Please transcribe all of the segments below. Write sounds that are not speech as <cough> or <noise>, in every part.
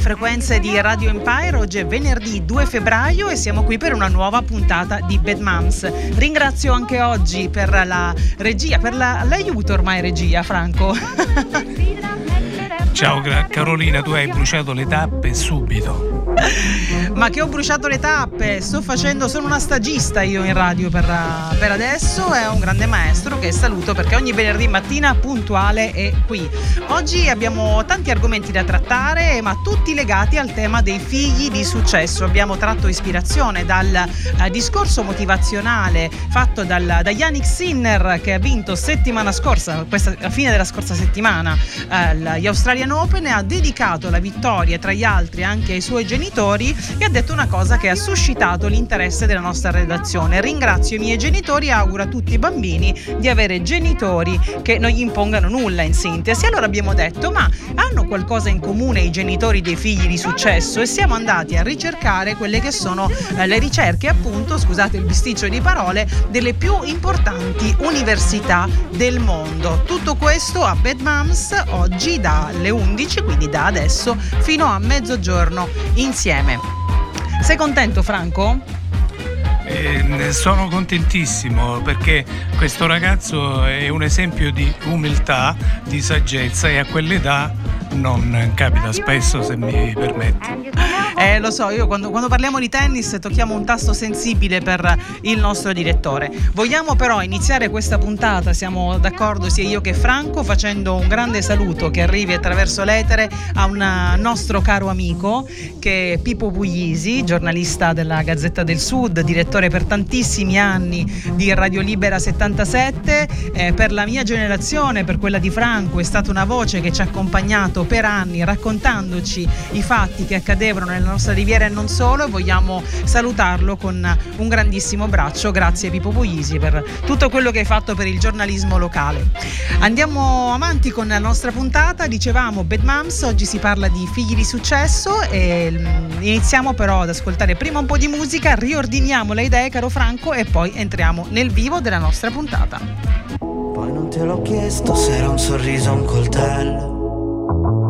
frequenze di Radio Empire. Oggi è venerdì 2 febbraio e siamo qui per una nuova puntata di Bad Moms. Ringrazio anche oggi per la regia, per la, l'aiuto ormai regia, Franco. Ciao Carolina, tu hai bruciato le tappe subito. <laughs> Ma che ho bruciato le tappe, sto facendo, sono una stagista io in radio per, per adesso, è un grande maestro che saluto perché ogni venerdì mattina puntuale è qui. Oggi abbiamo tanti argomenti da trattare, ma tutti legati al tema dei figli di successo. Abbiamo tratto ispirazione dal eh, discorso motivazionale fatto dal, da Yannick Sinner che ha vinto settimana scorsa, questa, a fine della scorsa settimana, eh, gli Australian Open e ha dedicato la vittoria tra gli altri anche ai suoi genitori e ha detto una cosa che ha suscitato l'interesse della nostra redazione. Ringrazio i miei genitori e auguro a tutti i bambini di avere genitori che non gli impongano nulla in sintesi. Allora abbiamo detto, ma hanno qualcosa in comune i genitori dei figli di successo? E siamo andati a ricercare quelle che sono eh, le ricerche, appunto, scusate il bisticcio di parole, delle più importanti università del mondo. Tutto questo a Bad Moms oggi dalle 11, quindi da adesso fino a mezzogiorno insieme. Sei contento Franco? Eh, sono contentissimo perché questo ragazzo è un esempio di umiltà, di saggezza e a quell'età non capita spesso se mi permetti. Eh, lo so, io quando, quando, parliamo di tennis tocchiamo un tasto sensibile per il nostro direttore. Vogliamo però iniziare questa puntata, siamo d'accordo sia io che Franco, facendo un grande saluto che arrivi attraverso l'etere a un nostro caro amico che è Pippo Puglisi, giornalista della Gazzetta del Sud, direttore per tantissimi anni di Radio Libera 77. Eh, per la mia generazione, per quella di Franco, è stata una voce che ci ha accompagnato per anni raccontandoci i fatti che accadevano nella nostra riviera e non solo. Vogliamo salutarlo con un grandissimo braccio. Grazie Pippo Puglisi per tutto quello che hai fatto per il giornalismo locale. Andiamo avanti con la nostra puntata. Dicevamo Bad Moms, oggi si parla di figli di successo e mm, iniziamo però ad ascoltare prima un po' di musica, riordiniamo le idee caro Franco e poi entriamo nel vivo della nostra puntata. Poi non te l'ho chiesto se era un sorriso o un coltello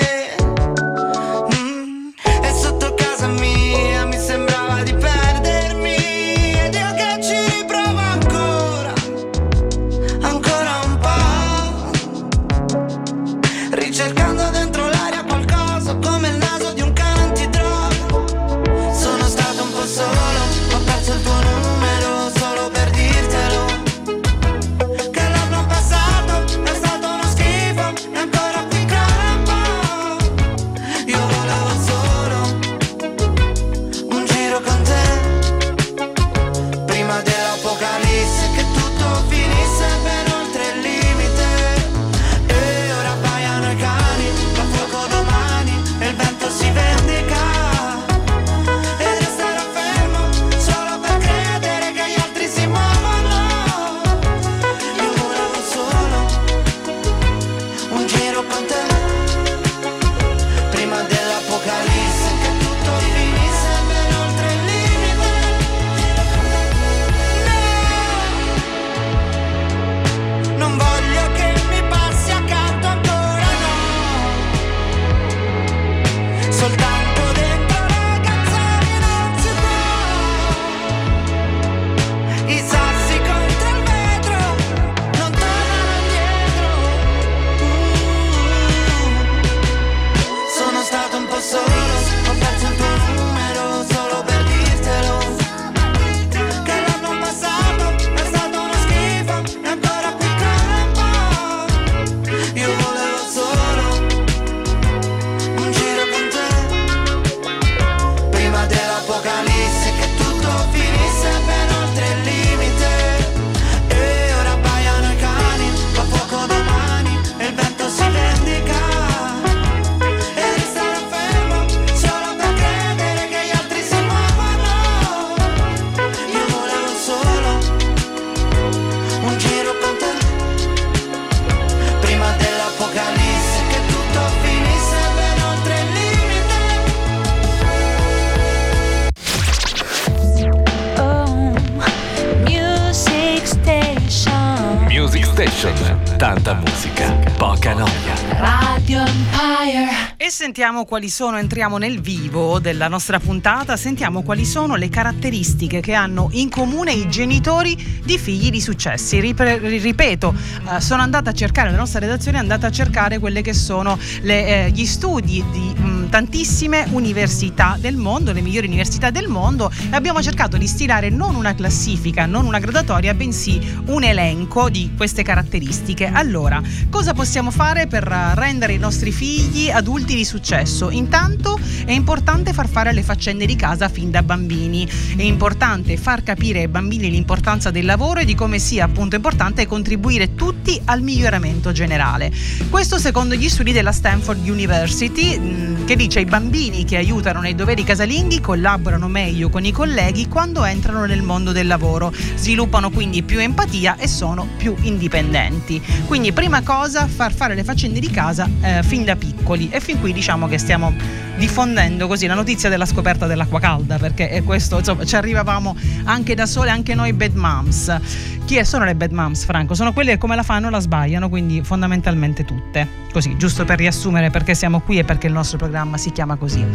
sentiamo quali sono, entriamo nel vivo della nostra puntata, sentiamo quali sono le caratteristiche che hanno in comune i genitori di figli di successi. Rip- ripeto, eh, sono andata a cercare, la nostra redazione è andata a cercare quelle che sono le, eh, gli studi di tantissime università del mondo, le migliori università del mondo e abbiamo cercato di stilare non una classifica, non una gradatoria, bensì un elenco di queste caratteristiche. Allora, cosa possiamo fare per rendere i nostri figli adulti di successo? Intanto è importante far fare le faccende di casa fin da bambini, è importante far capire ai bambini l'importanza del lavoro e di come sia appunto importante contribuire tutti al miglioramento generale. Questo secondo gli studi della Stanford University che dice i bambini che aiutano nei doveri casalinghi collaborano meglio con i colleghi quando entrano nel mondo del lavoro, sviluppano quindi più empatia e sono più indipendenti. Quindi prima cosa far fare le faccende di casa eh, fin da piccoli. E fin qui diciamo che stiamo diffondendo così la notizia della scoperta dell'acqua calda perché questo insomma ci arrivavamo anche da sole anche noi bad moms chi sono le bad moms Franco? sono quelle che come la fanno la sbagliano quindi fondamentalmente tutte così giusto per riassumere perché siamo qui e perché il nostro programma si chiama così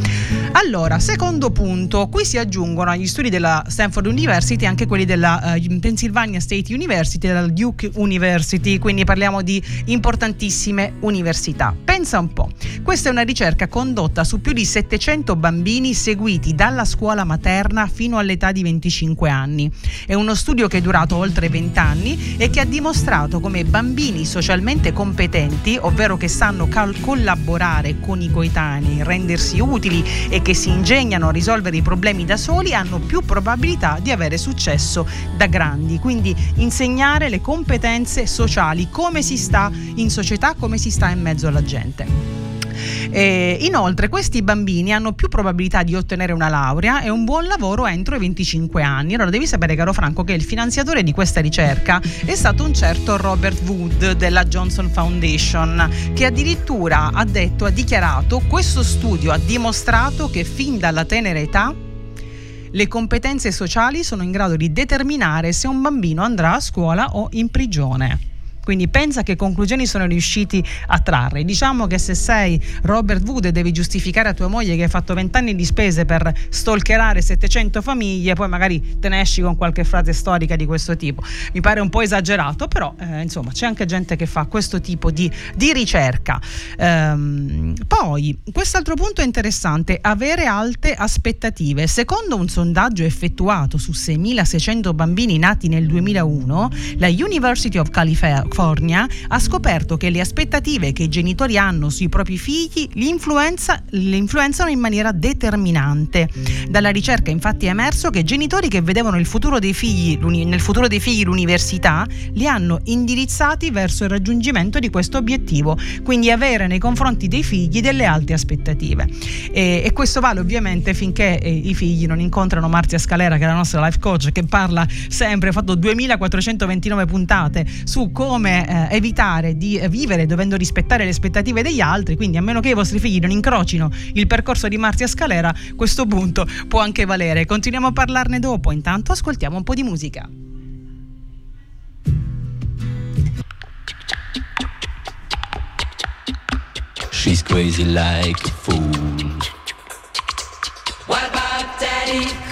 allora secondo punto qui si aggiungono agli studi della Stanford University anche quelli della uh, Pennsylvania State University della Duke University quindi parliamo di importantissime università pensa un po' questa è una ricerca condotta su più di 700 bambini seguiti dalla scuola materna fino all'età di 25 anni. È uno studio che è durato oltre 20 anni e che ha dimostrato come bambini socialmente competenti, ovvero che sanno cal- collaborare con i coetanei, rendersi utili e che si ingegnano a risolvere i problemi da soli, hanno più probabilità di avere successo da grandi. Quindi insegnare le competenze sociali, come si sta in società, come si sta in mezzo alla gente. E inoltre questi bambini hanno più probabilità di ottenere una laurea e un buon lavoro entro i 25 anni. Allora devi sapere caro Franco che il finanziatore di questa ricerca è stato un certo Robert Wood della Johnson Foundation che addirittura ha detto, ha dichiarato questo studio ha dimostrato che fin dalla tenera età le competenze sociali sono in grado di determinare se un bambino andrà a scuola o in prigione. Quindi pensa che conclusioni sono riusciti a trarre. Diciamo che se sei Robert Wood e devi giustificare a tua moglie che hai fatto 20 anni di spese per stalkerare 700 famiglie, poi magari te ne esci con qualche frase storica di questo tipo. Mi pare un po' esagerato, però eh, insomma c'è anche gente che fa questo tipo di, di ricerca. Ehm, poi, quest'altro punto è interessante, avere alte aspettative. Secondo un sondaggio effettuato su 6.600 bambini nati nel 2001, la University of California California ha scoperto che le aspettative che i genitori hanno sui propri figli li, influenza, li influenzano in maniera determinante. Dalla ricerca infatti è emerso che genitori che vedevano futuro figli, nel futuro dei figli l'università li hanno indirizzati verso il raggiungimento di questo obiettivo, quindi avere nei confronti dei figli delle alte aspettative. E, e questo vale ovviamente finché eh, i figli non incontrano Marzia Scalera, che è la nostra life coach, che parla sempre, ha fatto 2429 puntate su come come eh, evitare di vivere dovendo rispettare le aspettative degli altri, quindi a meno che i vostri figli non incrocino il percorso di Marzia Scalera, questo punto può anche valere. Continuiamo a parlarne dopo, intanto ascoltiamo un po' di musica. She's crazy like a fool. What about daddy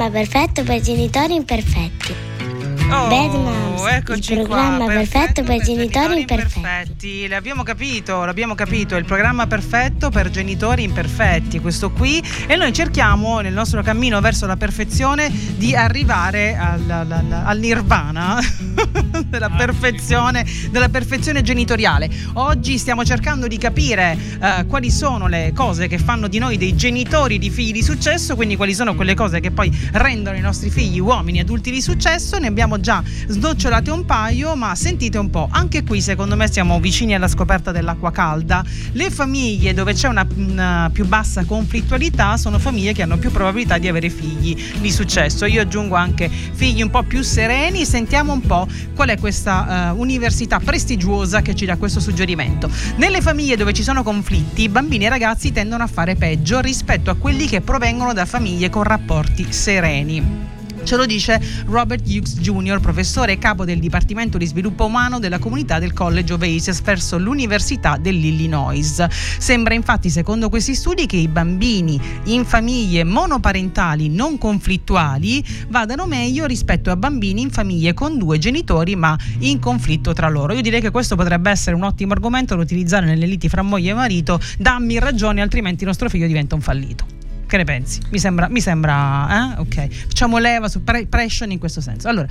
programma perfetto per genitori imperfetti. Oh, Bad Moms, eccoci il programma qua, perfetto, perfetto per, genitori, imperfetti. L'abbiamo capito, l'abbiamo capito, è il programma perfetto per genitori imperfetti, questo qui, e noi cerchiamo nel nostro cammino verso la perfezione di arrivare al, al, al nirvana <laughs> <laughs> della, perfezione, della perfezione genitoriale. Oggi stiamo cercando di capire uh, quali sono le cose che fanno di noi dei genitori di figli di successo, quindi quali sono quelle cose che poi rendono i nostri figli uomini adulti di successo. Ne abbiamo già snocciolate un paio, ma sentite un po', anche qui secondo me siamo vicini alla scoperta dell'acqua calda. Le famiglie dove c'è una, una più bassa conflittualità sono famiglie che hanno più probabilità di avere figli di successo. Io aggiungo anche figli un po' più sereni, sentiamo un po' qual è questa uh, università prestigiosa che ci dà questo suggerimento. Nelle famiglie dove ci sono conflitti, bambini e ragazzi tendono a fare peggio rispetto a quelli che provengono da famiglie con rapporti sereni. Ce lo dice Robert Hughes Jr., professore e capo del Dipartimento di Sviluppo Umano della comunità del College of Aces verso l'Università dell'Illinois. Sembra infatti, secondo questi studi, che i bambini in famiglie monoparentali non conflittuali vadano meglio rispetto a bambini in famiglie con due genitori ma in conflitto tra loro. Io direi che questo potrebbe essere un ottimo argomento da utilizzare nelle liti fra moglie e marito. Dammi ragione, altrimenti il nostro figlio diventa un fallito. Che ne pensi? Mi sembra, mi sembra eh? ok. Facciamo leva su pre- pressure in questo senso. Allora.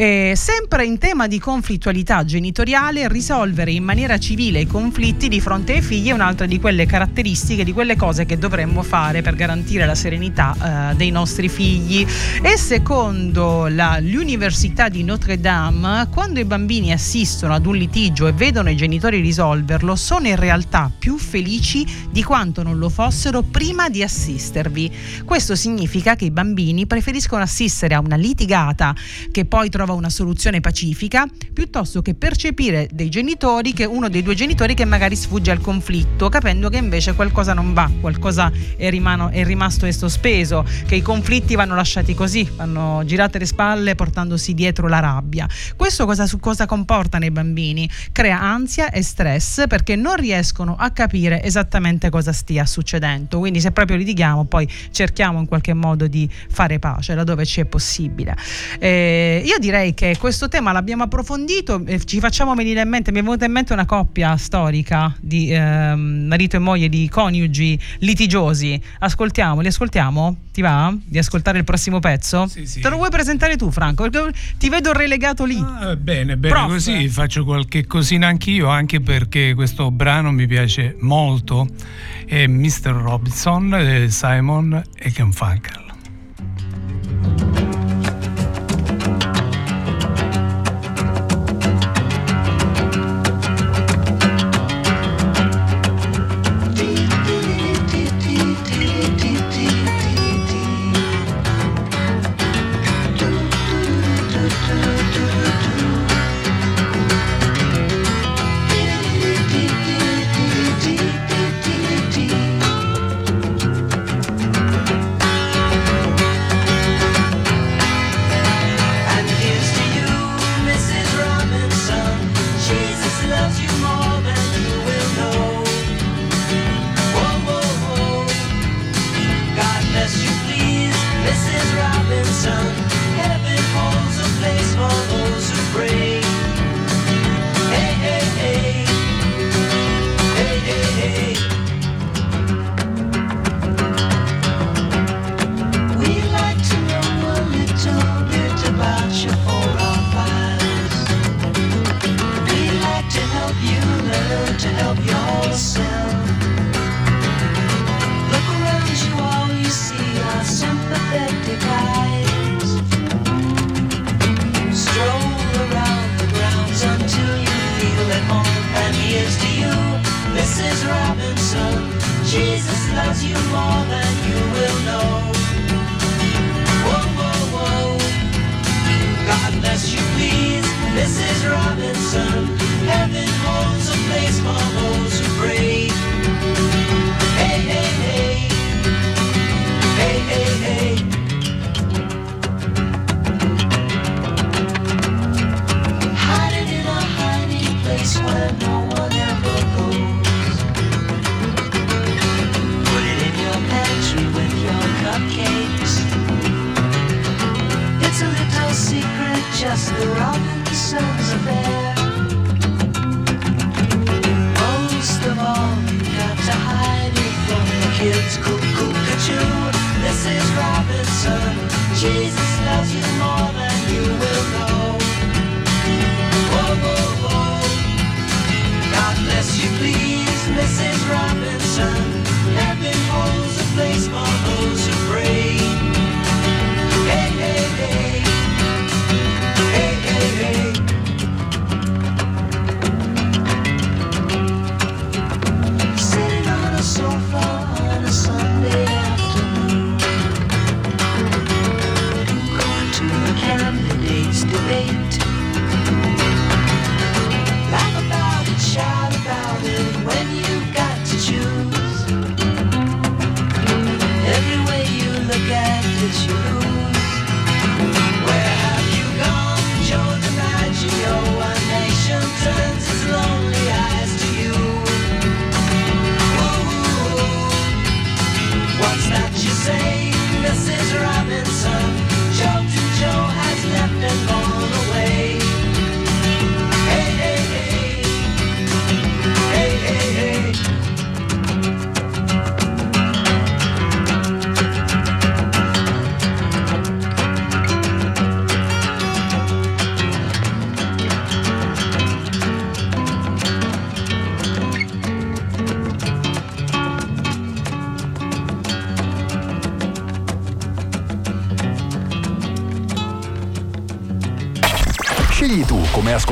Eh, sempre in tema di conflittualità genitoriale, risolvere in maniera civile i conflitti di fronte ai figli è un'altra di quelle caratteristiche, di quelle cose che dovremmo fare per garantire la serenità eh, dei nostri figli. E secondo la, l'Università di Notre Dame, quando i bambini assistono ad un litigio e vedono i genitori risolverlo, sono in realtà più felici di quanto non lo fossero prima di assistervi. Questo significa che i bambini preferiscono assistere a una litigata che poi trova trova una soluzione pacifica piuttosto che percepire dei genitori che uno dei due genitori che magari sfugge al conflitto capendo che invece qualcosa non va qualcosa è, rimano, è rimasto e sospeso che i conflitti vanno lasciati così vanno girate le spalle portandosi dietro la rabbia. Questo cosa, cosa comporta nei bambini? Crea ansia e stress perché non riescono a capire esattamente cosa stia succedendo. Quindi se proprio litighiamo poi cerchiamo in qualche modo di fare pace laddove ci è possibile. Eh, io direi direi che questo tema l'abbiamo approfondito e ci facciamo venire in mente, mi è venuta in mente una coppia storica di eh, marito e moglie di coniugi litigiosi. Ascoltiamo, li ascoltiamo? Ti va di ascoltare il prossimo pezzo? Sì, sì. Te lo vuoi presentare tu, Franco? ti vedo relegato lì. Ah, bene, bene, Prof. così faccio qualche cosina anch'io, anche perché questo brano mi piace molto. È Mr. Robinson, eh, Simon e Ken Funkel.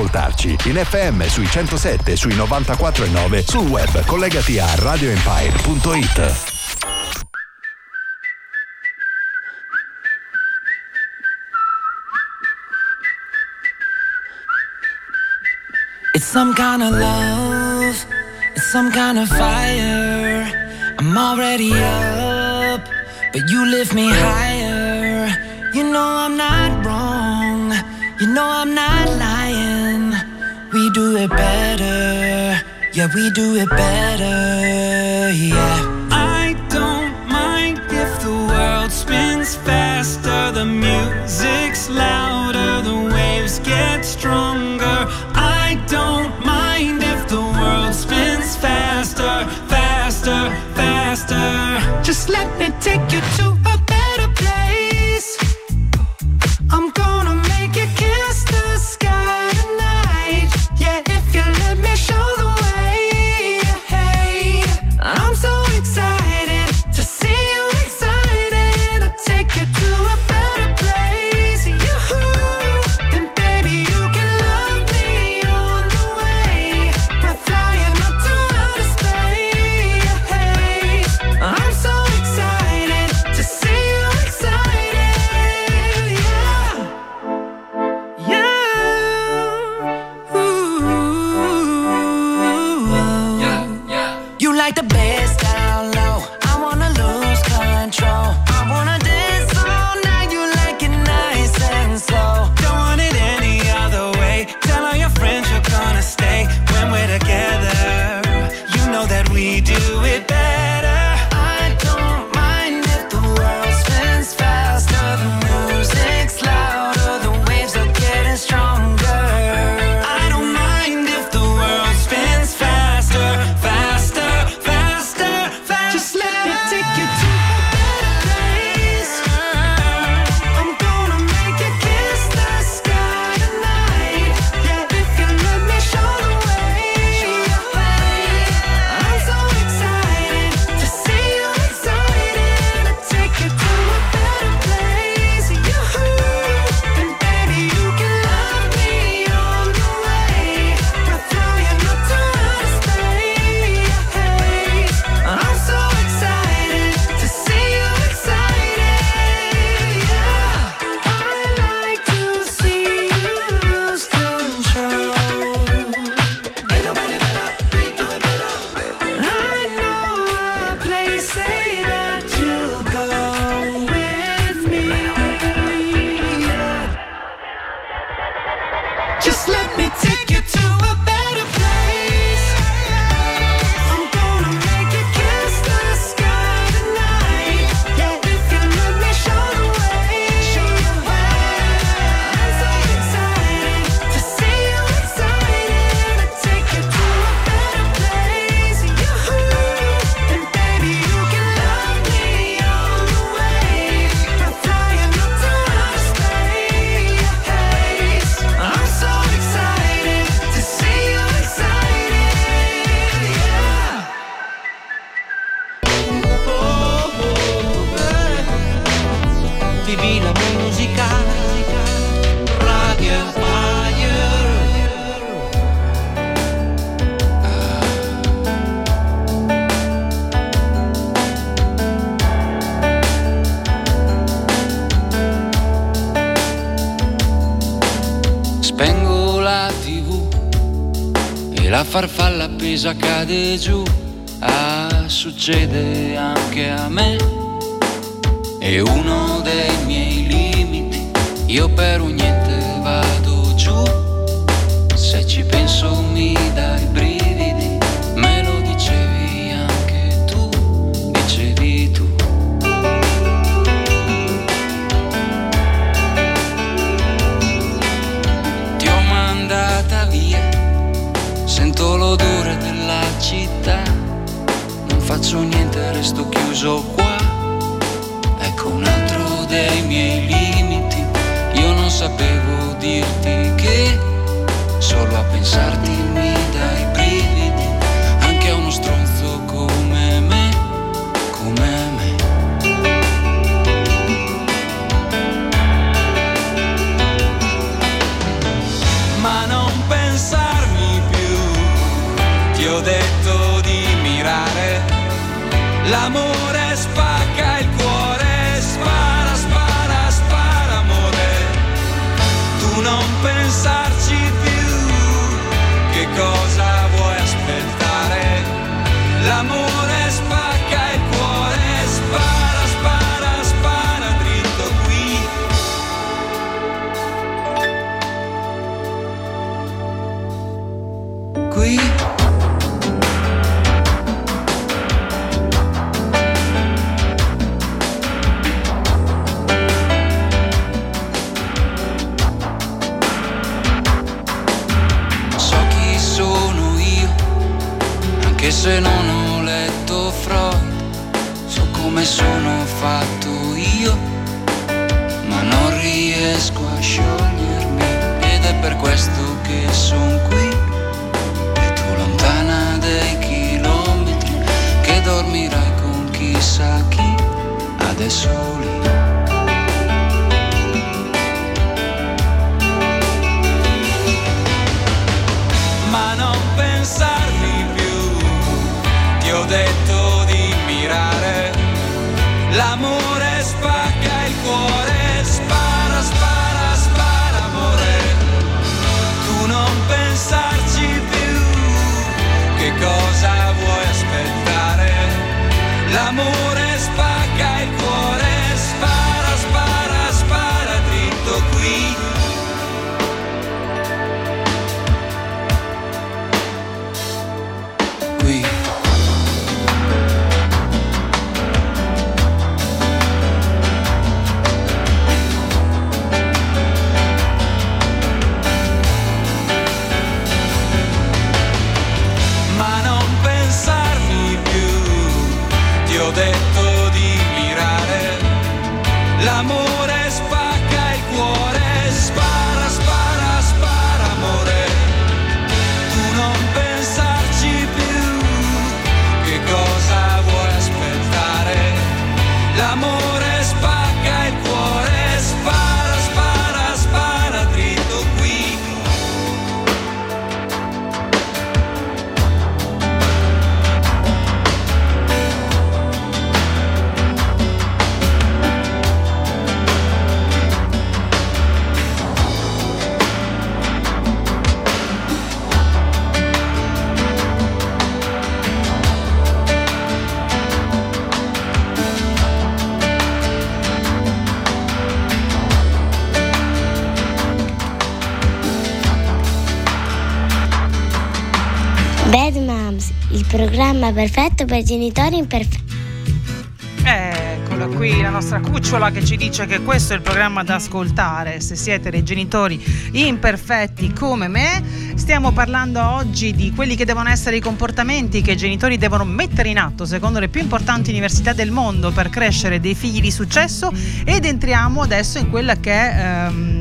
Ascoltarci in FM sui 107 sui 94 e 9 sul web collegati a radioempire.it. It's some kind of love, it's some kind of fire. I'm already up, but you lift me higher. You know I'm not wrong, you know I'm not lying. We do it better. Yeah, we do it better. Yeah. I don't mind if the world spins faster, the music's louder, the waves get stronger. Cade giù. Ah, succede anche se non ho letto Freud, so come sono fatto io, ma non riesco a sciogliermi ed è per questo che sono qui e tu lontana dei chilometri che dormirai con chissà chi adesso lì. Perfetto per genitori imperfetti. Eccola qui la nostra cucciola che ci dice che questo è il programma da ascoltare se siete dei genitori imperfetti come me. Stiamo parlando oggi di quelli che devono essere i comportamenti che i genitori devono mettere in atto secondo le più importanti università del mondo per crescere dei figli di successo ed entriamo adesso in quella che è ehm,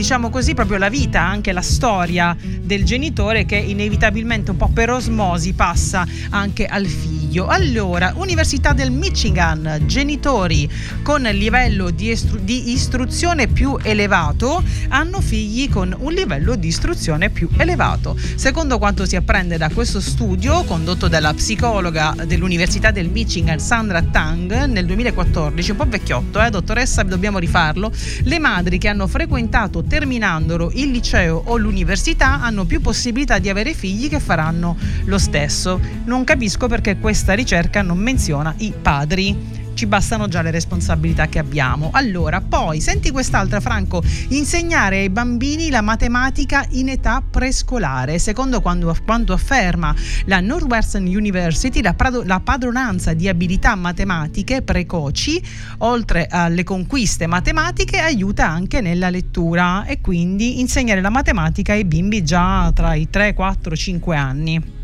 diciamo così proprio la vita, anche la storia del genitore che inevitabilmente un po' per osmosi passa anche al figlio. Figlio. Allora, Università del Michigan, genitori con livello di, estru- di istruzione più elevato hanno figli con un livello di istruzione più elevato. Secondo quanto si apprende da questo studio condotto dalla psicologa dell'Università del Michigan Sandra Tang nel 2014, un po' vecchiotto, eh, dottoressa, dobbiamo rifarlo, le madri che hanno frequentato terminandolo il liceo o l'università hanno più possibilità di avere figli che faranno lo stesso. Non capisco perché questa ricerca non menziona i padri ci bastano già le responsabilità che abbiamo. Allora, poi senti quest'altra, Franco, insegnare ai bambini la matematica in età prescolare. Secondo quando, quanto afferma la Northwestern University, la, prado, la padronanza di abilità matematiche precoci, oltre alle conquiste matematiche, aiuta anche nella lettura e quindi insegnare la matematica ai bimbi già tra i 3, 4, 5 anni.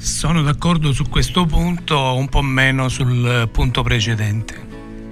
Sono d'accordo su questo punto, un po' meno sul punto precedente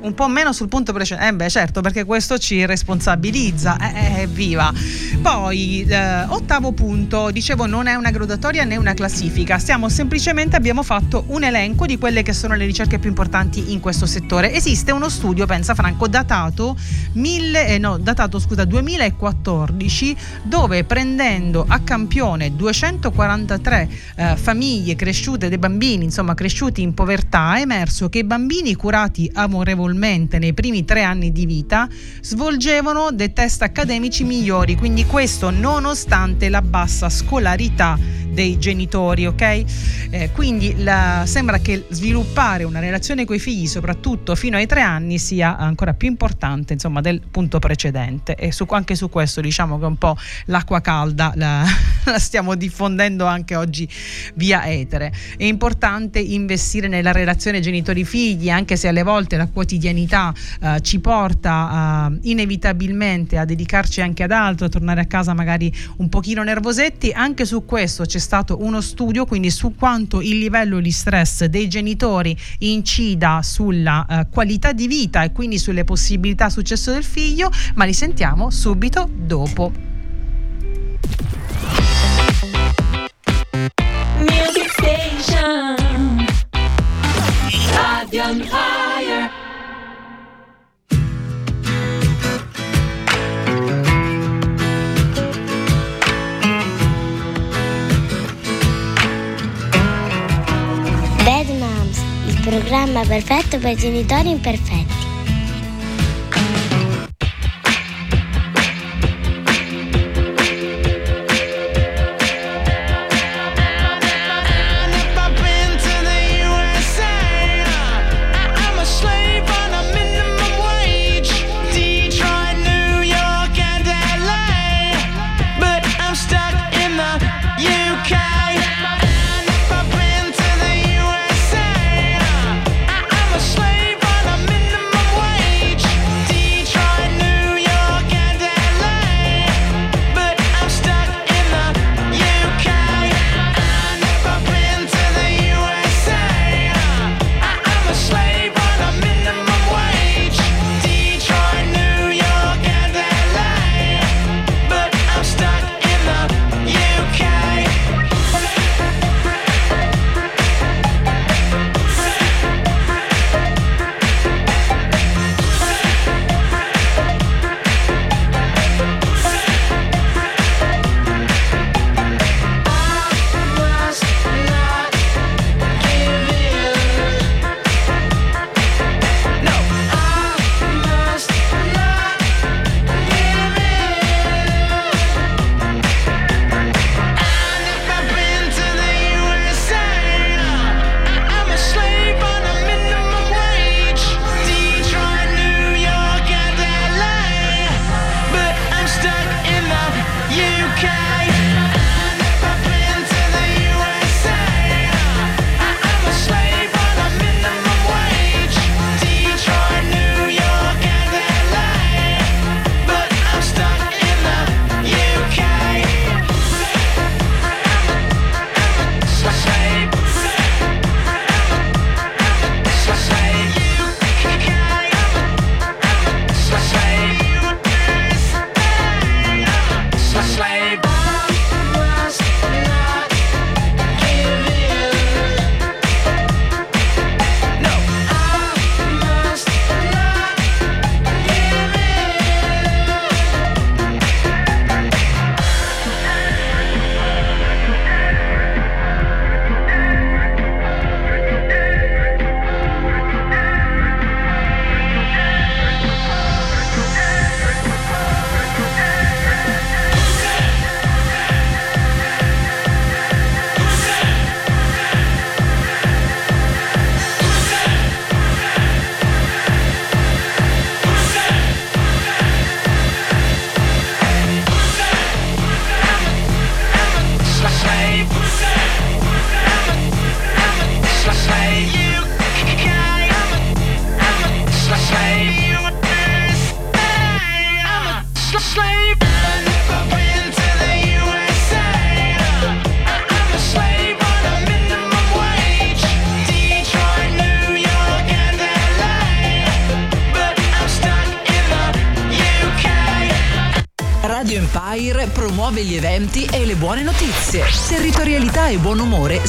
un po' meno sul punto precedente. Eh beh, certo, perché questo ci responsabilizza. Eh, eh, viva. Poi, eh, ottavo punto, dicevo, non è una graduatoria né una classifica. Stiamo semplicemente abbiamo fatto un elenco di quelle che sono le ricerche più importanti in questo settore. Esiste uno studio, pensa Franco, datato, mille, eh, no, datato scusa, 2014, dove prendendo a campione 243 eh, famiglie cresciute, dei bambini, insomma, cresciuti in povertà, è emerso che i bambini curati amorevolmente notevolmente nei primi tre anni di vita, svolgevano dei test accademici migliori, quindi questo nonostante la bassa scolarità dei genitori, ok? Eh, quindi la, sembra che sviluppare una relazione con i figli, soprattutto fino ai tre anni, sia ancora più importante insomma, del punto precedente. E su, anche su questo diciamo che un po' l'acqua calda la, <laughs> la stiamo diffondendo anche oggi via etere. È importante investire nella relazione genitori-figli, anche se alle volte la quotidianità eh, ci porta eh, inevitabilmente a dedicarci anche ad altro, a tornare a casa magari un pochino nervosetti. Anche su questo c'è stato uno studio quindi su quanto il livello di stress dei genitori incida sulla uh, qualità di vita e quindi sulle possibilità successo del figlio, ma li sentiamo subito dopo. Music Station Radio programma perfetto per genitori imperfetti.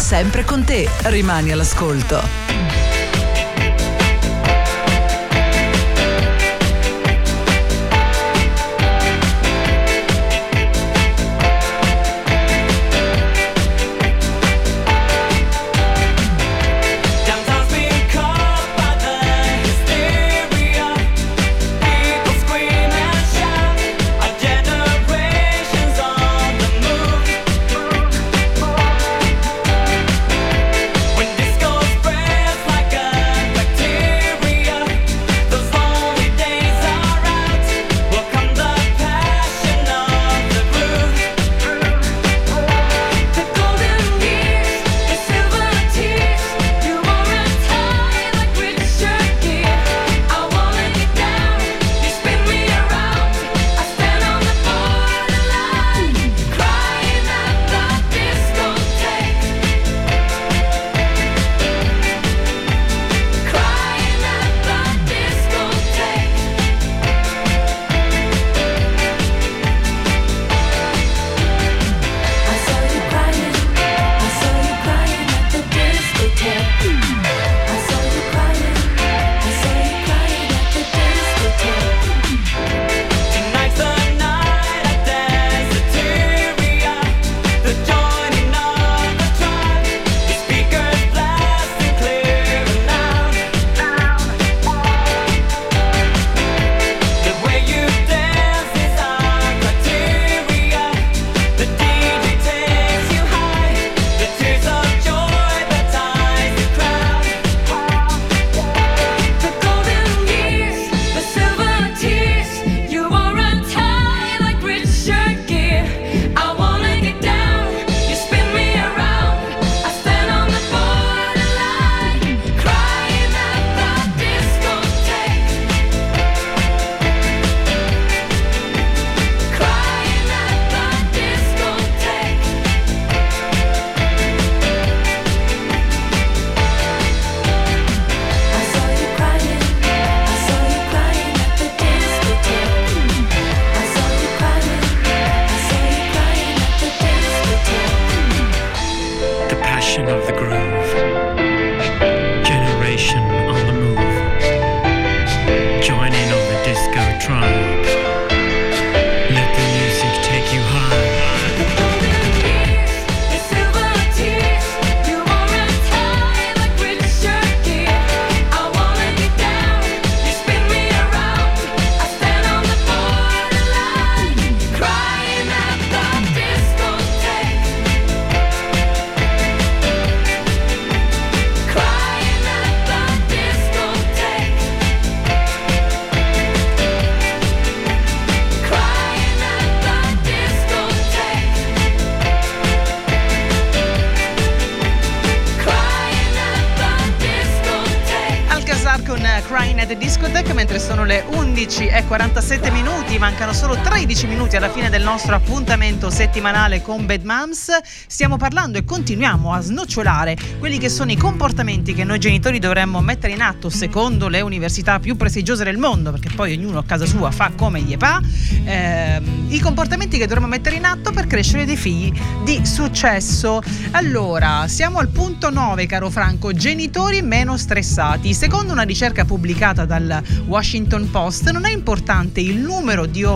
Sempre con te. Rimani all'ascolto. 47 minuti, mancano solo 13 minuti alla fine del nostro appuntamento settimanale con Bad Moms. Stiamo parlando e continuiamo a snocciolare quelli che sono i comportamenti che noi genitori dovremmo mettere in atto secondo le università più prestigiose del mondo, perché poi ognuno a casa sua fa come gli fa. Eh, I comportamenti che dovremmo mettere in atto per crescere dei figli di successo. Allora, siamo al punto 9, caro Franco, genitori meno stressati. Secondo una ricerca pubblicata dal Washington Post, non è importante il numero di ore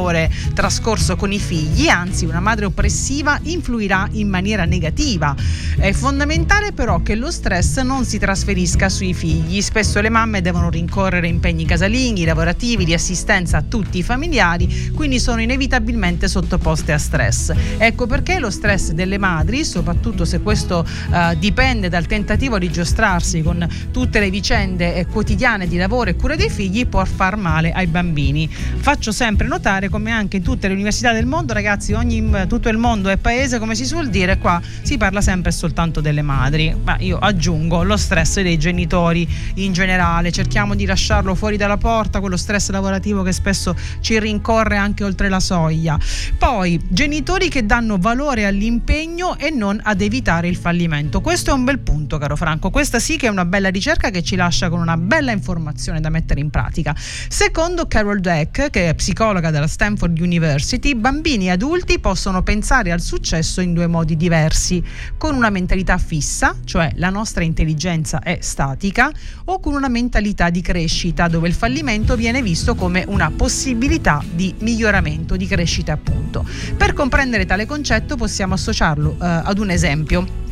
trascorso con i figli, anzi una madre oppressiva influirà in maniera negativa. È fondamentale però che lo stress non si trasferisca sui figli. Spesso le mamme devono rincorrere impegni casalinghi, lavorativi, di assistenza a tutti i familiari, quindi sono inevitabilmente sottoposte a stress. Ecco perché lo stress delle madri, soprattutto se questo uh, dipende dal tentativo di giostrarsi con tutte le vicende eh, quotidiane di lavoro e cura dei figli, può far male ai bambini. Faccio sempre notare come anche in tutte le università del mondo, ragazzi, ogni, tutto il mondo è paese, come si suol dire, qua si parla sempre e soltanto delle madri. Ma io aggiungo lo stress dei genitori in generale, cerchiamo di lasciarlo fuori dalla porta, quello stress lavorativo che spesso ci rincorre anche oltre la soglia. Poi, genitori che danno valore all'impegno e non ad evitare il fallimento. Questo è un bel punto, caro Franco. Questa sì che è una bella ricerca che ci lascia con una bella informazione da mettere in pratica. Secondo Carol Dweck, che è psicologa della Stanford University, bambini e adulti possono pensare al successo in due modi diversi, con una mentalità fissa, cioè la nostra intelligenza è statica, o con una mentalità di crescita, dove il fallimento viene visto come una possibilità di miglioramento, di crescita appunto. Per comprendere tale concetto possiamo associarlo eh, ad un esempio.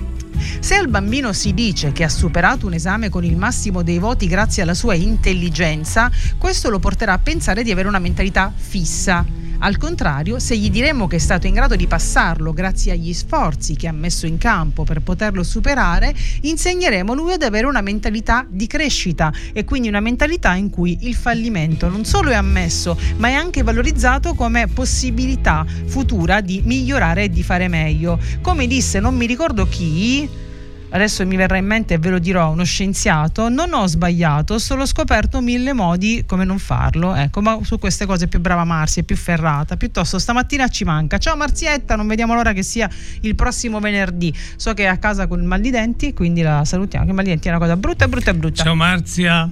Se al bambino si dice che ha superato un esame con il massimo dei voti grazie alla sua intelligenza, questo lo porterà a pensare di avere una mentalità fissa al contrario, se gli diremo che è stato in grado di passarlo grazie agli sforzi che ha messo in campo per poterlo superare, insegneremo lui ad avere una mentalità di crescita e quindi una mentalità in cui il fallimento non solo è ammesso, ma è anche valorizzato come possibilità futura di migliorare e di fare meglio. Come disse non mi ricordo chi, adesso mi verrà in mente e ve lo dirò, uno scienziato, non ho sbagliato, ho solo scoperto mille modi come non farlo. Ecco, ma su queste cose è più brava Marsi, è più ferrata. Piuttosto stamattina ci manca. Ciao Marzietta, non vediamo l'ora che sia il prossimo venerdì. So che è a casa con il mal di denti, quindi la salutiamo. Che il mal di denti è una cosa brutta, brutta, brutta. Ciao Marzia.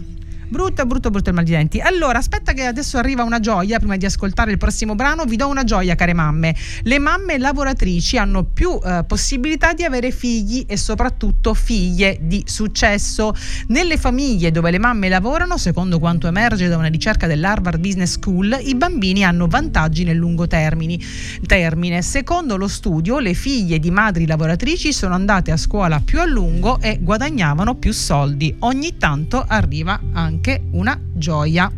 Brutto, brutto, brutto il mal di denti. Allora, aspetta che adesso arriva una gioia, prima di ascoltare il prossimo brano, vi do una gioia, care mamme. Le mamme lavoratrici hanno più eh, possibilità di avere figli e soprattutto figlie di successo. Nelle famiglie dove le mamme lavorano, secondo quanto emerge da una ricerca dell'Harvard Business School, i bambini hanno vantaggi nel lungo termine. termine. Secondo lo studio, le figlie di madri lavoratrici sono andate a scuola più a lungo e guadagnavano più soldi. Ogni tanto arriva anche anche una gioia.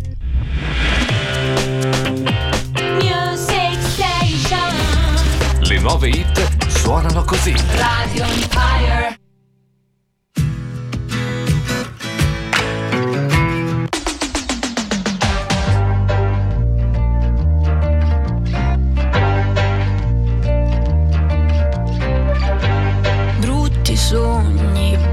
Le nuove hit suonano così. Radio Empire. Brutti sogni,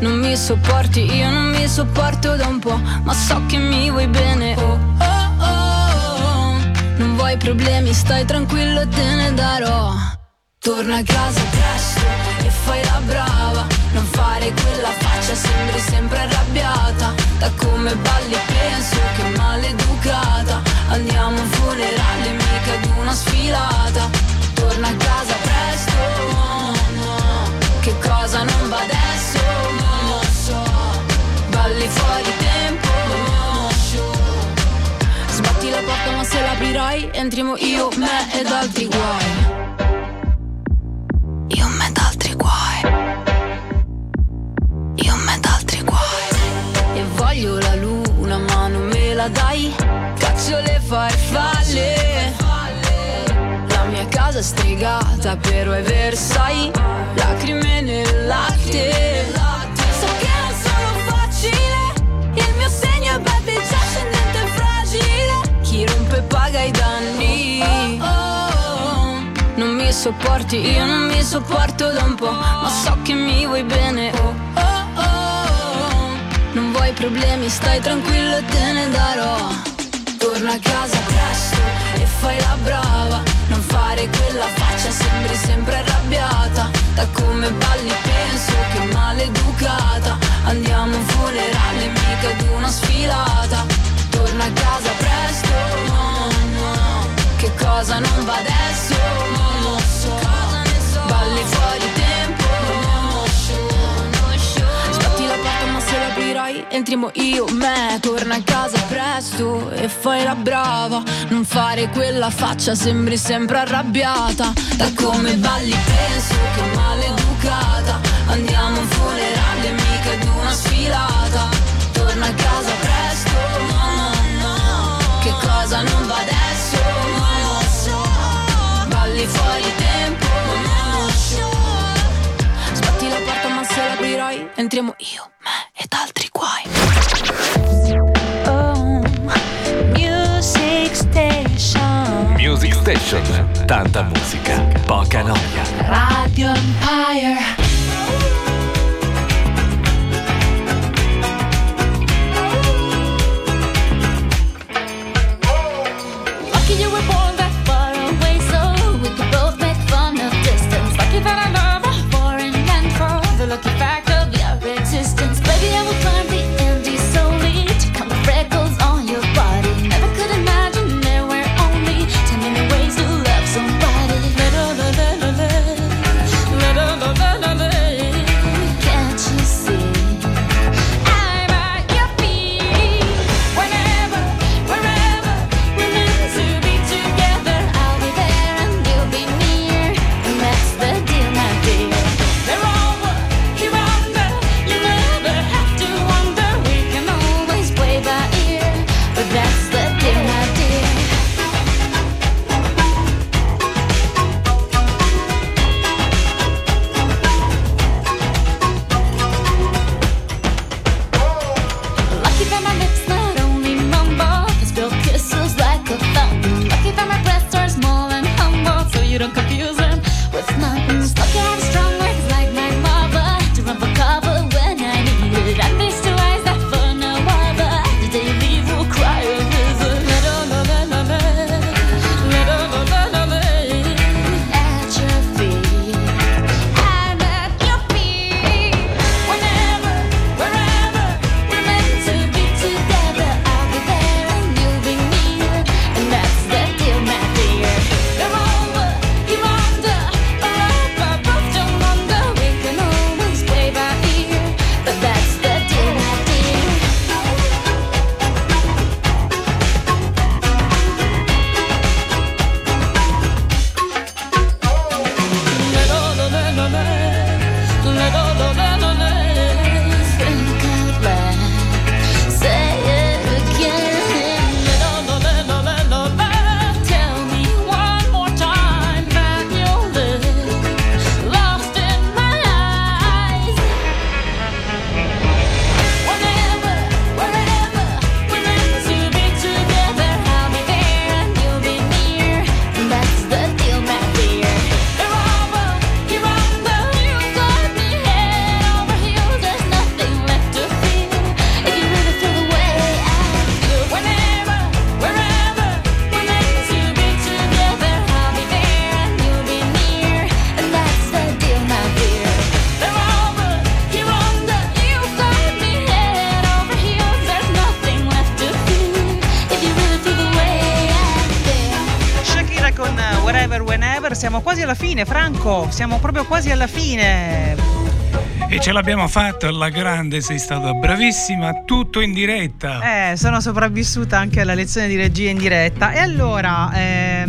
Non mi sopporti, io non mi sopporto da un po', ma so che mi vuoi bene. Oh, oh, oh. Non vuoi problemi, stai tranquillo, te ne darò. Torna a casa presto e fai la brava. Non fare quella faccia, sembri sempre arrabbiata. Da come balli penso che maleducata. Andiamo a un funerale, mica ad entriamo io, me ed altri guai. Io, me ed altri guai. Io, me ed altri guai. E voglio la luna ma non me la dai. Caccio le farfalle. La mia casa stregata però è Versailles. Lacrime nel latte. Sopporti, io non mi sopporto da un po'. Ma so che mi vuoi bene. Oh, oh, oh. Non vuoi problemi, stai tranquillo e te ne darò. Torna a casa presto e fai la brava. Non fare quella faccia, sembri sempre arrabbiata. Da come balli penso che maleducata. Andiamo a un funerale, mica ad una sfilata. Torna a casa presto. Che cosa non va adesso? Balli fuori tempo. Sbatti la porta ma se l'aprirai entriamo io, me. Torna a casa presto e fai la brava. Non fare quella faccia, sembri sempre arrabbiata. Da come balli penso che maleducata. Andiamo a un funerale, mica ad una sfilata. Torna a casa presto, no, no, no Che cosa non va adesso? Non lo so. Balli fuori incontriamo io, me ed altri guai. Music Station. Tanta musica, poca noia. Radio quasi alla fine. E ce l'abbiamo fatta alla grande, sei stata bravissima, tutto in diretta. Eh, sono sopravvissuta anche alla lezione di regia in diretta. E allora, ehm,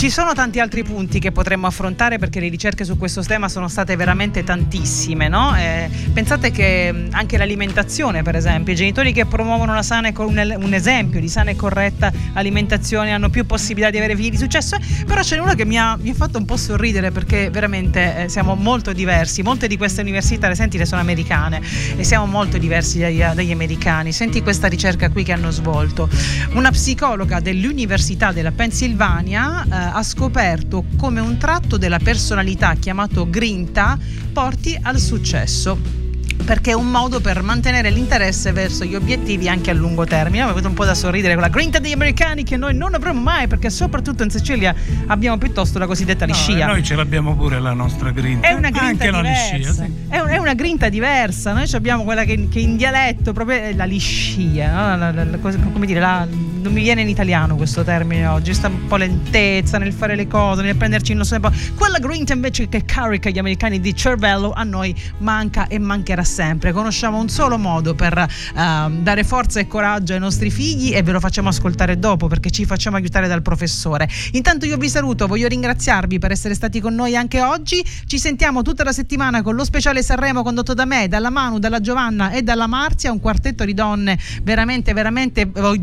ci sono tanti altri punti che potremmo affrontare perché le ricerche su questo tema sono state veramente tantissime, no? Eh, pensate che anche l'alimentazione, per esempio, i genitori che promuovono una sana e co- un, esempio di sana e corretta alimentazione hanno più possibilità di avere figli di successo, eh, però ce n'è una che mi ha, mi ha fatto un po' sorridere perché veramente eh, siamo molto diversi, molte di queste università, le senti, le sono americane e siamo molto diversi dagli, dagli americani. Senti questa ricerca qui che hanno svolto. Una psicologa dell'Università della Pennsylvania eh, ha scoperto come un tratto della personalità chiamato grinta porti al successo perché è un modo per mantenere l'interesse verso gli obiettivi anche a lungo termine. Mi venuto un po' da sorridere con la grinta degli americani che noi non avremo mai, perché soprattutto in Sicilia abbiamo piuttosto la cosiddetta No, liscia. noi ce l'abbiamo pure la nostra grinta. È una grinta Anche la diversa. liscia. sì. È, un- è una grinta diversa. Noi abbiamo quella che, che in dialetto proprio è la liscia, no? La- la- la come dire, la- non mi viene in italiano questo termine oggi. Sta un po' lentezza nel fare le cose, nel prenderci il nostro tempo. Quella grinta invece che carica gli americani di cervello a noi manca e mancherà sempre. Conosciamo un solo modo per ehm, dare forza e coraggio ai nostri figli e ve lo facciamo ascoltare dopo perché ci facciamo aiutare dal professore. Intanto io vi saluto, voglio ringraziarvi per essere stati con noi anche oggi. Ci sentiamo tutta la settimana con lo speciale Sanremo condotto da me, dalla Manu, dalla Giovanna e dalla Marzia, un quartetto di donne veramente, veramente eh,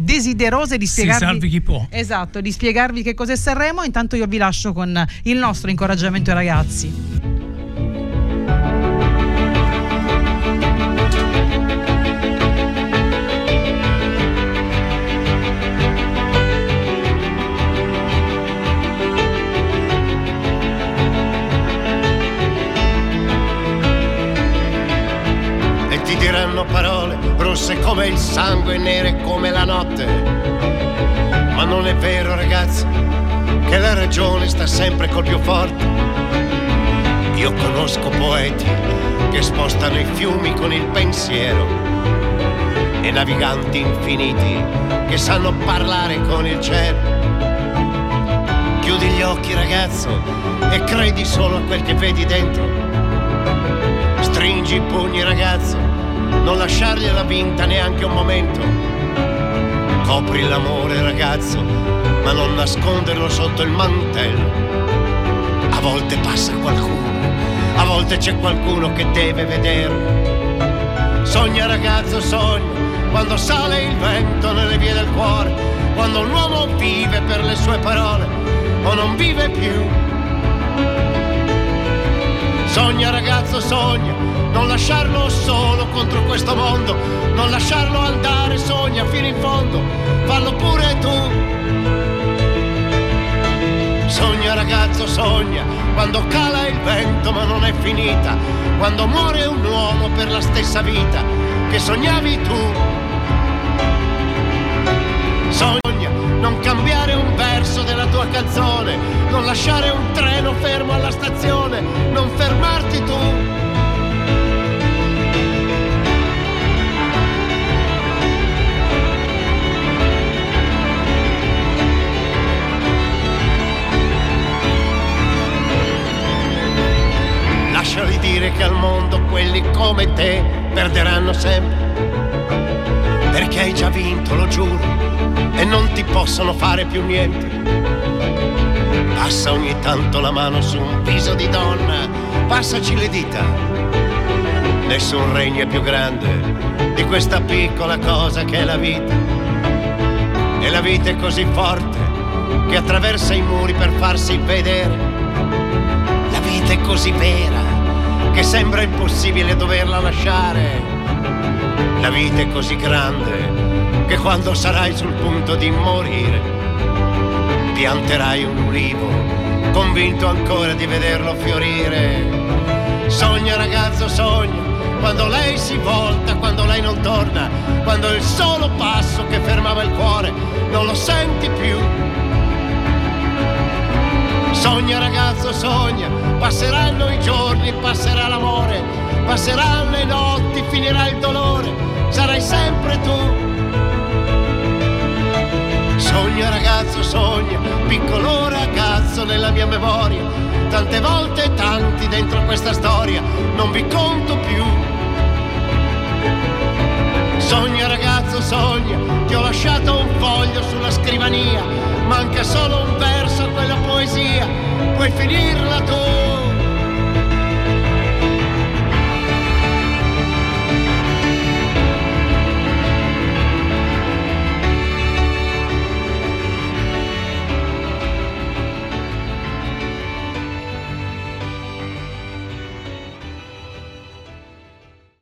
cose, di spiegarvi. Sì, salvi chi può. Esatto, di spiegarvi che cos'è Sanremo. Intanto io vi lascio con il nostro incoraggiamento ai ragazzi. parole dove il sangue è nero come la notte. Ma non è vero ragazzi che la ragione sta sempre col più forte. Io conosco poeti che spostano i fiumi con il pensiero e naviganti infiniti che sanno parlare con il cielo. Chiudi gli occhi ragazzo e credi solo a quel che vedi dentro. Stringi i pugni ragazzo, non lasciargliela vinta neanche un momento. Copri l'amore ragazzo, ma non nasconderlo sotto il mantello. A volte passa qualcuno, a volte c'è qualcuno che deve vedere. Sogna ragazzo, sogna, quando sale il vento nelle vie del cuore, quando un uomo vive per le sue parole o non vive più. Sogna ragazzo, sogna, non lasciarlo solo contro questo mondo, non lasciarlo andare, sogna fino in fondo, fallo pure tu. Sogna ragazzo, sogna, quando cala il vento ma non è finita, quando muore un uomo per la stessa vita che sognavi tu. Sogna non cambiare un verso della tua canzone, non lasciare un treno fermo alla stazione, non fermarti tu. Lasciali dire che al mondo quelli come te perderanno sempre. Perché hai già vinto, lo giuro, e non ti possono fare più niente. Passa ogni tanto la mano su un viso di donna, passaci le dita. Nessun regno è più grande di questa piccola cosa che è la vita. E la vita è così forte che attraversa i muri per farsi vedere. La vita è così vera che sembra impossibile doverla lasciare. La vita è così grande che quando sarai sul punto di morire, pianterai un ulivo, convinto ancora di vederlo fiorire. Sogna ragazzo, sogna, quando lei si volta, quando lei non torna, quando il solo passo che fermava il cuore non lo senti più. Sogna ragazzo, sogna, passeranno i giorni, passerà l'amore, passeranno le notti, finirà il dolore, sarai sempre tu. Sogna ragazzo, sogna, piccolo ragazzo nella mia memoria, tante volte e tanti dentro questa storia, non vi conto più. Sogna ragazzo, sogna, ti ho lasciato un foglio sulla scrivania, manca solo un verso a quella poesia, puoi finirla tu.